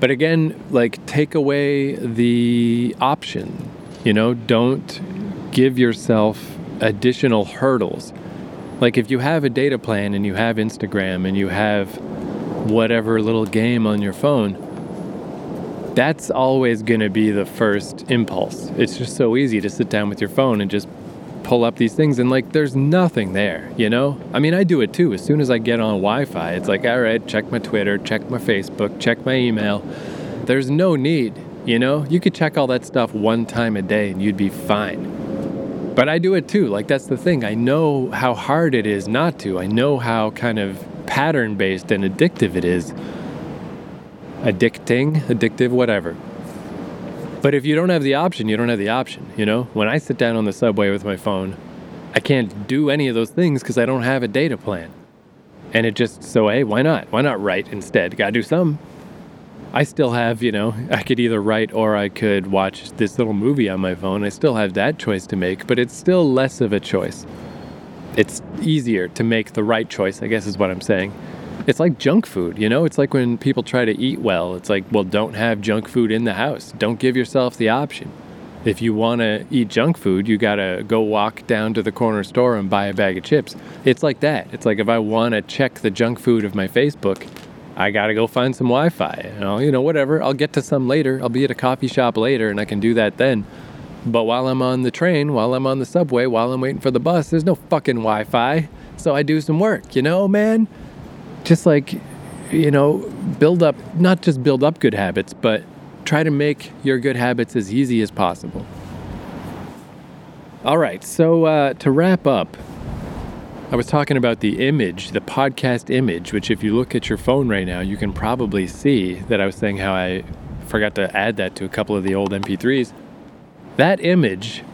But again, like take away the option. You know, don't give yourself additional hurdles. Like if you have a data plan and you have Instagram and you have whatever little game on your phone, that's always going to be the first impulse. It's just so easy to sit down with your phone and just pull up these things and like there's nothing there, you know? I mean, I do it too. As soon as I get on Wi-Fi, it's like, all right, check my Twitter, check my Facebook, check my email. There's no need, you know? You could check all that stuff one time a day and you'd be fine. But I do it too. Like that's the thing. I know how hard it is not to. I know how kind of pattern based and addictive it is. Addicting, addictive, whatever. But if you don't have the option, you don't have the option, you know? When I sit down on the subway with my phone, I can't do any of those things because I don't have a data plan. And it just, so hey, why not? Why not write instead? Gotta do some. I still have, you know, I could either write or I could watch this little movie on my phone. I still have that choice to make, but it's still less of a choice. It's easier to make the right choice, I guess is what I'm saying. It's like junk food, you know? It's like when people try to eat well. It's like, well, don't have junk food in the house. Don't give yourself the option. If you want to eat junk food, you got to go walk down to the corner store and buy a bag of chips. It's like that. It's like if I want to check the junk food of my Facebook, I got to go find some Wi Fi. You know, you know, whatever. I'll get to some later. I'll be at a coffee shop later and I can do that then. But while I'm on the train, while I'm on the subway, while I'm waiting for the bus, there's no fucking Wi Fi. So I do some work, you know, man? Just like, you know, build up, not just build up good habits, but try to make your good habits as easy as possible. All right, so uh, to wrap up, I was talking about the image, the podcast image, which if you look at your phone right now, you can probably see that I was saying how I forgot to add that to a couple of the old MP3s. That image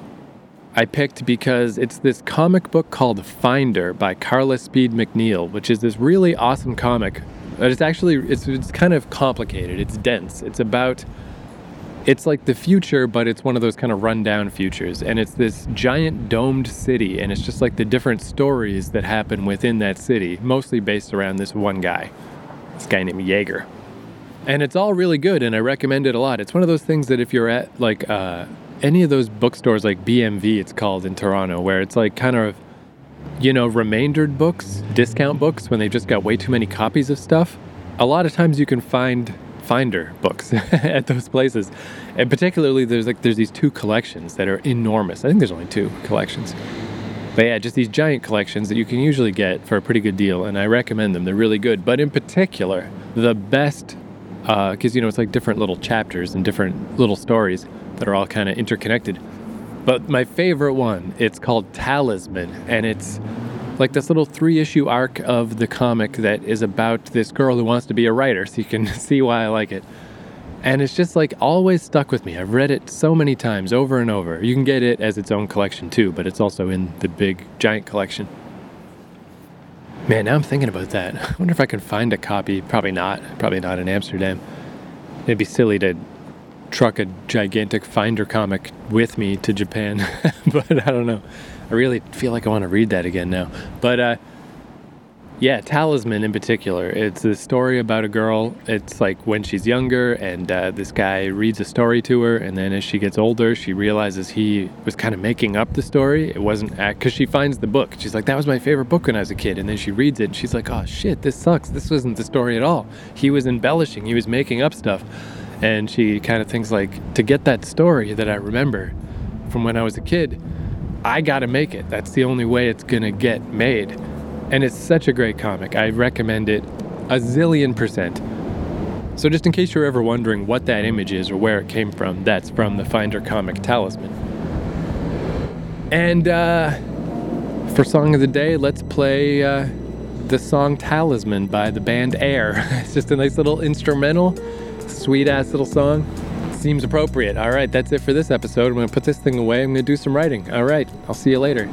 I picked because it's this comic book called Finder by Carla Speed McNeil, which is this really awesome comic. But it's actually it's, it's kind of complicated. It's dense. It's about it's like the future, but it's one of those kind of rundown futures. And it's this giant domed city, and it's just like the different stories that happen within that city, mostly based around this one guy, this guy named Jaeger. And it's all really good, and I recommend it a lot. It's one of those things that if you're at like uh, any of those bookstores like BMV, it's called in Toronto, where it's like kind of, you know, remaindered books, discount books when they've just got way too many copies of stuff. A lot of times you can find Finder books *laughs* at those places. And particularly, there's like there's these two collections that are enormous. I think there's only two collections. But yeah, just these giant collections that you can usually get for a pretty good deal, and I recommend them. They're really good. But in particular, the best, because uh, you know it's like different little chapters and different little stories that are all kind of interconnected. But my favorite one, it's called Talisman, and it's like this little three issue arc of the comic that is about this girl who wants to be a writer, so you can *laughs* see why I like it. And it's just like always stuck with me. I've read it so many times over and over. You can get it as its own collection too, but it's also in the big giant collection. Man, now I'm thinking about that. *laughs* I wonder if I can find a copy. Probably not. Probably not in Amsterdam. It'd be silly to truck a gigantic Finder comic with me to Japan, *laughs* but I don't know. I really feel like I want to read that again now. But uh, yeah, Talisman in particular. It's a story about a girl. It's like when she's younger, and uh, this guy reads a story to her, and then as she gets older, she realizes he was kind of making up the story. It wasn't because she finds the book. She's like, "That was my favorite book when I was a kid," and then she reads it, and she's like, "Oh shit, this sucks. This wasn't the story at all. He was embellishing. He was making up stuff." And she kind of thinks like, to get that story that I remember from when I was a kid, I got to make it. That's the only way it's gonna get made. And it's such a great comic. I recommend it a zillion percent. So, just in case you're ever wondering what that image is or where it came from, that's from the Finder comic Talisman. And uh, for Song of the Day, let's play uh, the song Talisman by the band Air. *laughs* it's just a nice little instrumental, sweet ass little song. Seems appropriate. All right, that's it for this episode. I'm going to put this thing away. I'm going to do some writing. All right, I'll see you later.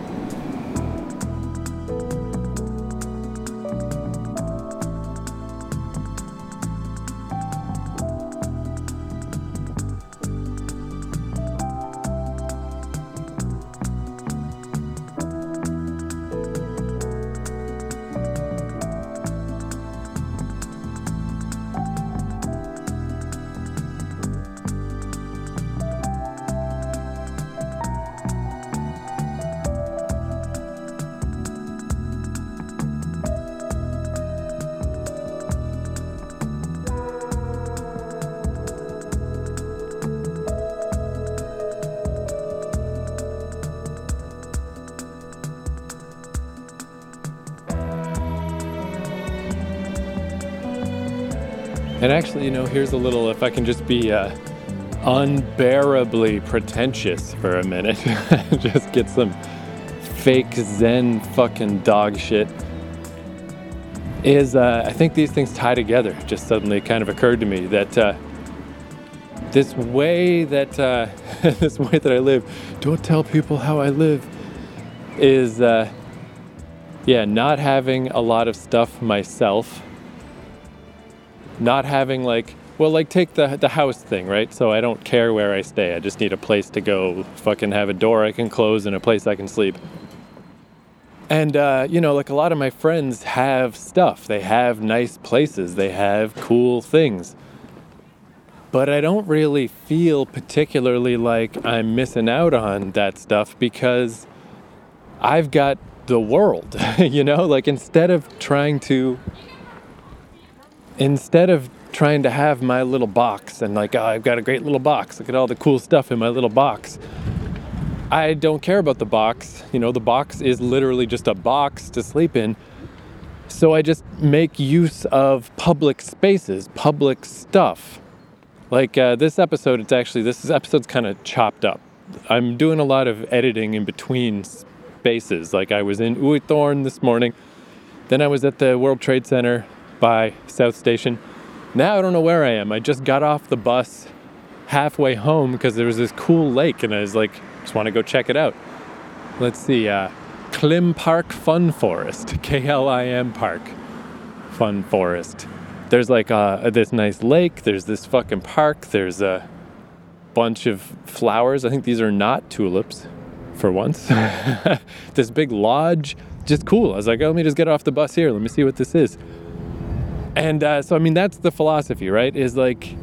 And actually, you know, here's a little, if I can just be uh, unbearably pretentious for a minute, *laughs* just get some fake Zen fucking dog shit. Is uh, I think these things tie together. Just suddenly kind of occurred to me that uh, this way that uh, *laughs* this way that I live, don't tell people how I live, is uh, yeah, not having a lot of stuff myself not having like well like take the the house thing right? So i don't care where i stay. I just need a place to go fucking have a door i can close and a place i can sleep. And uh, you know like a lot of my friends have stuff. They have nice places. They have cool things. But i don't really feel particularly like i'm missing out on that stuff because i've got the world *laughs* you know? Like instead of trying to instead of trying to have my little box and like, oh, I've got a great little box, look at all the cool stuff in my little box. I don't care about the box. You know, the box is literally just a box to sleep in. So I just make use of public spaces, public stuff. Like uh, this episode, it's actually, this episode's kind of chopped up. I'm doing a lot of editing in between spaces. Like I was in Uithoorn this morning, then I was at the World Trade Center by South Station. Now I don't know where I am. I just got off the bus halfway home because there was this cool lake and I was like, just want to go check it out. Let's see, uh, Klim Park Fun Forest, *laughs* K L I M Park Fun Forest. There's like uh, this nice lake, there's this fucking park, there's a bunch of flowers. I think these are not tulips for once. *laughs* this big lodge, just cool. I was like, oh, let me just get off the bus here. Let me see what this is. And uh, so, I mean, that's the philosophy, right? Is like,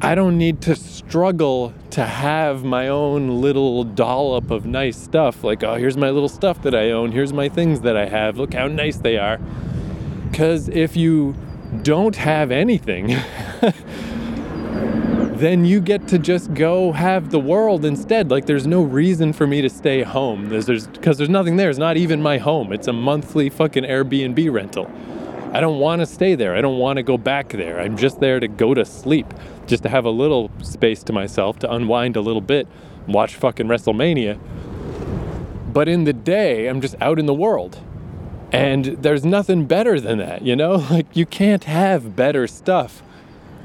I don't need to struggle to have my own little dollop of nice stuff. Like, oh, here's my little stuff that I own. Here's my things that I have. Look how nice they are. Because if you don't have anything, *laughs* then you get to just go have the world instead. Like there's no reason for me to stay home. There's there's because there's nothing there. It's not even my home. It's a monthly fucking Airbnb rental. I don't want to stay there. I don't want to go back there. I'm just there to go to sleep, just to have a little space to myself to unwind a little bit, watch fucking WrestleMania. But in the day, I'm just out in the world. And there's nothing better than that, you know? *laughs* Like you can't have better stuff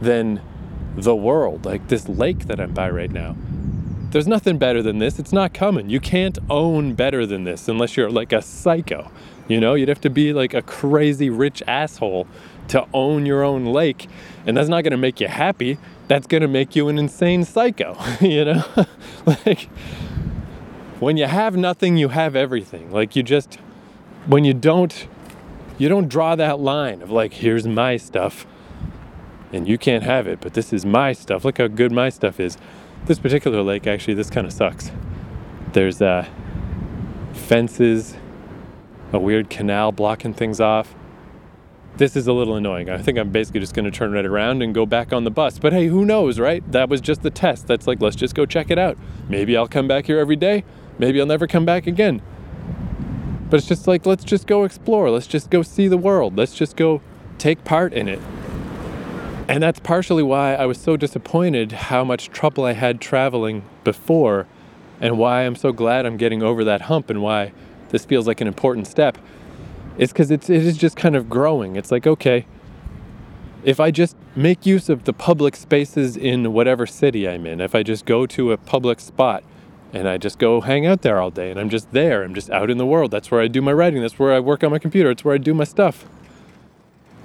than the world, like this lake that I'm by right now. There's nothing better than this. It's not coming. You can't own better than this unless you're like a psycho. You know, you'd have to be like a crazy rich asshole to own your own lake. And that's not going to make you happy. That's going to make you an insane psycho, *laughs* you know? *laughs* like, when you have nothing, you have everything. Like, you just, when you don't, you don't draw that line of like, here's my stuff and you can't have it, but this is my stuff. Look how good my stuff is. This particular lake, actually, this kind of sucks. There's uh, fences, a weird canal blocking things off. This is a little annoying. I think I'm basically just going to turn right around and go back on the bus. But hey, who knows, right? That was just the test. That's like, let's just go check it out. Maybe I'll come back here every day. Maybe I'll never come back again. But it's just like, let's just go explore. Let's just go see the world. Let's just go take part in it. And that's partially why I was so disappointed how much trouble I had traveling before, and why I'm so glad I'm getting over that hump, and why this feels like an important step. It's because it is just kind of growing. It's like okay, if I just make use of the public spaces in whatever city I'm in, if I just go to a public spot and I just go hang out there all day, and I'm just there, I'm just out in the world. That's where I do my writing. That's where I work on my computer. It's where I do my stuff.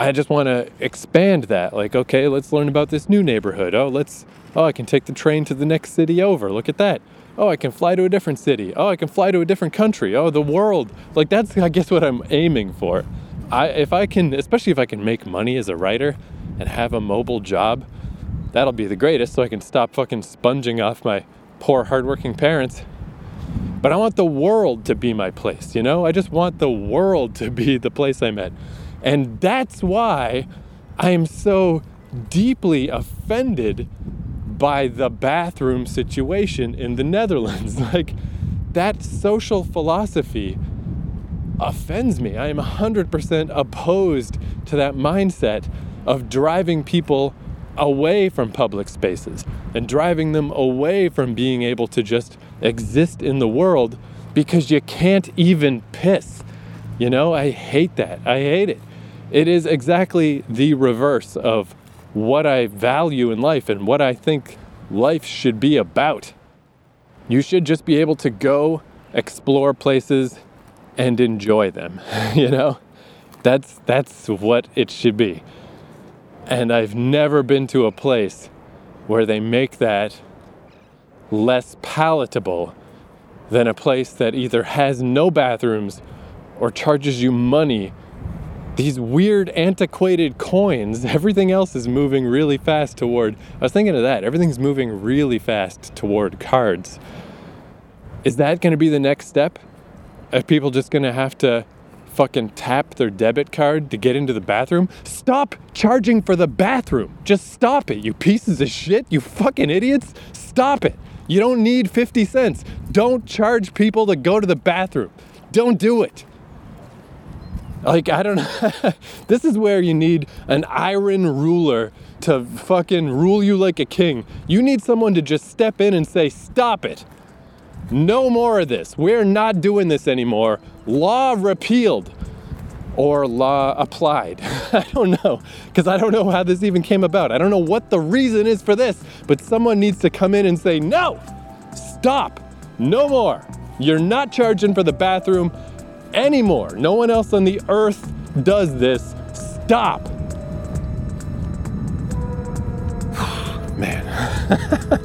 I just want to expand that. Like, okay, let's learn about this new neighborhood. Oh, let's, oh, I can take the train to the next city over. Look at that. Oh, I can fly to a different city. Oh, I can fly to a different country. Oh, the world. Like, that's, I guess, what I'm aiming for. I, if I can, especially if I can make money as a writer and have a mobile job, that'll be the greatest so I can stop fucking sponging off my poor, hardworking parents. But I want the world to be my place, you know? I just want the world to be the place I'm at. And that's why I am so deeply offended by the bathroom situation in the Netherlands. *laughs* Like, that social philosophy offends me. I am 100% opposed to that mindset of driving people away from public spaces and driving them away from being able to just exist in the world because you can't even piss. You know, I hate that. I hate it. It is exactly the reverse of what I value in life and what I think life should be about. You should just be able to go explore places and enjoy them, *laughs* you know? That's that's what it should be. And I've never been to a place where they make that less palatable than a place that either has no bathrooms or charges you money these weird antiquated coins, *laughs* everything else is moving really fast toward. I was thinking of that. Everything's moving really fast toward cards. Is that going to be the next step? Are people just going to have to fucking tap their debit card to get into the bathroom? Stop charging for the bathroom. Just stop it, you pieces of shit. You fucking idiots. Stop it. You don't need 50 cents. Don't charge people to go to the bathroom. Don't do it. Like, I don't know. *laughs* this is where you need an iron ruler to fucking rule you like a king. You need someone to just step in and say, stop it. No more of this. We're not doing this anymore. Law repealed or law applied. *laughs* I don't know, because I don't know how this even came about. I don't know what the reason is for this, but someone needs to come in and say, no, stop, no more. You're not charging for the bathroom anymore. No one else on the earth does this. Stop. *sighs* Man. *laughs*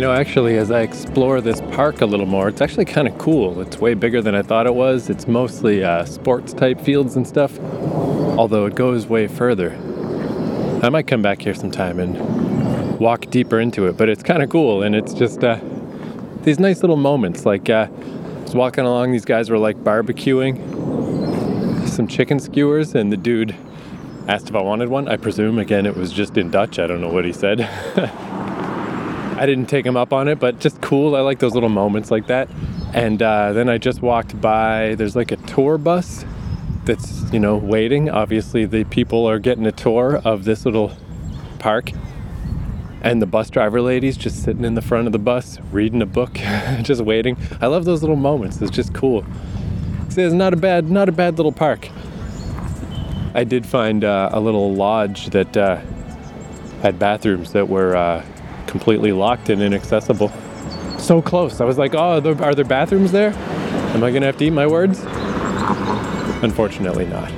You know, actually, as I explore this park a little more, it's actually kind of cool. It's way bigger than I thought it was. It's mostly uh, sports type fields and stuff, although it goes way further. I might come back here sometime and walk deeper into it, but it's kind of cool, and it's just uh, these nice little moments. Like, uh, I was walking along, these guys were like barbecuing some chicken skewers, and the dude asked if I wanted one. I presume, again, it was just in Dutch. I don't know what he said. *laughs* I didn't take him up on it, but just cool. I like those little moments like that. And uh, then I just walked by, there's like a tour bus that's, you know, waiting. Obviously, the people are getting a tour of this little park. And the bus driver lady's just sitting in the front of the bus reading a book, *laughs* just waiting. I love those little moments. It's just cool. See, it's not a bad, not a bad little park. I did find uh, a little lodge that uh, had bathrooms that were uh, completely locked and inaccessible. So close. I was like, oh, are there bathrooms there? Am I going to have to eat my words? Unfortunately, not.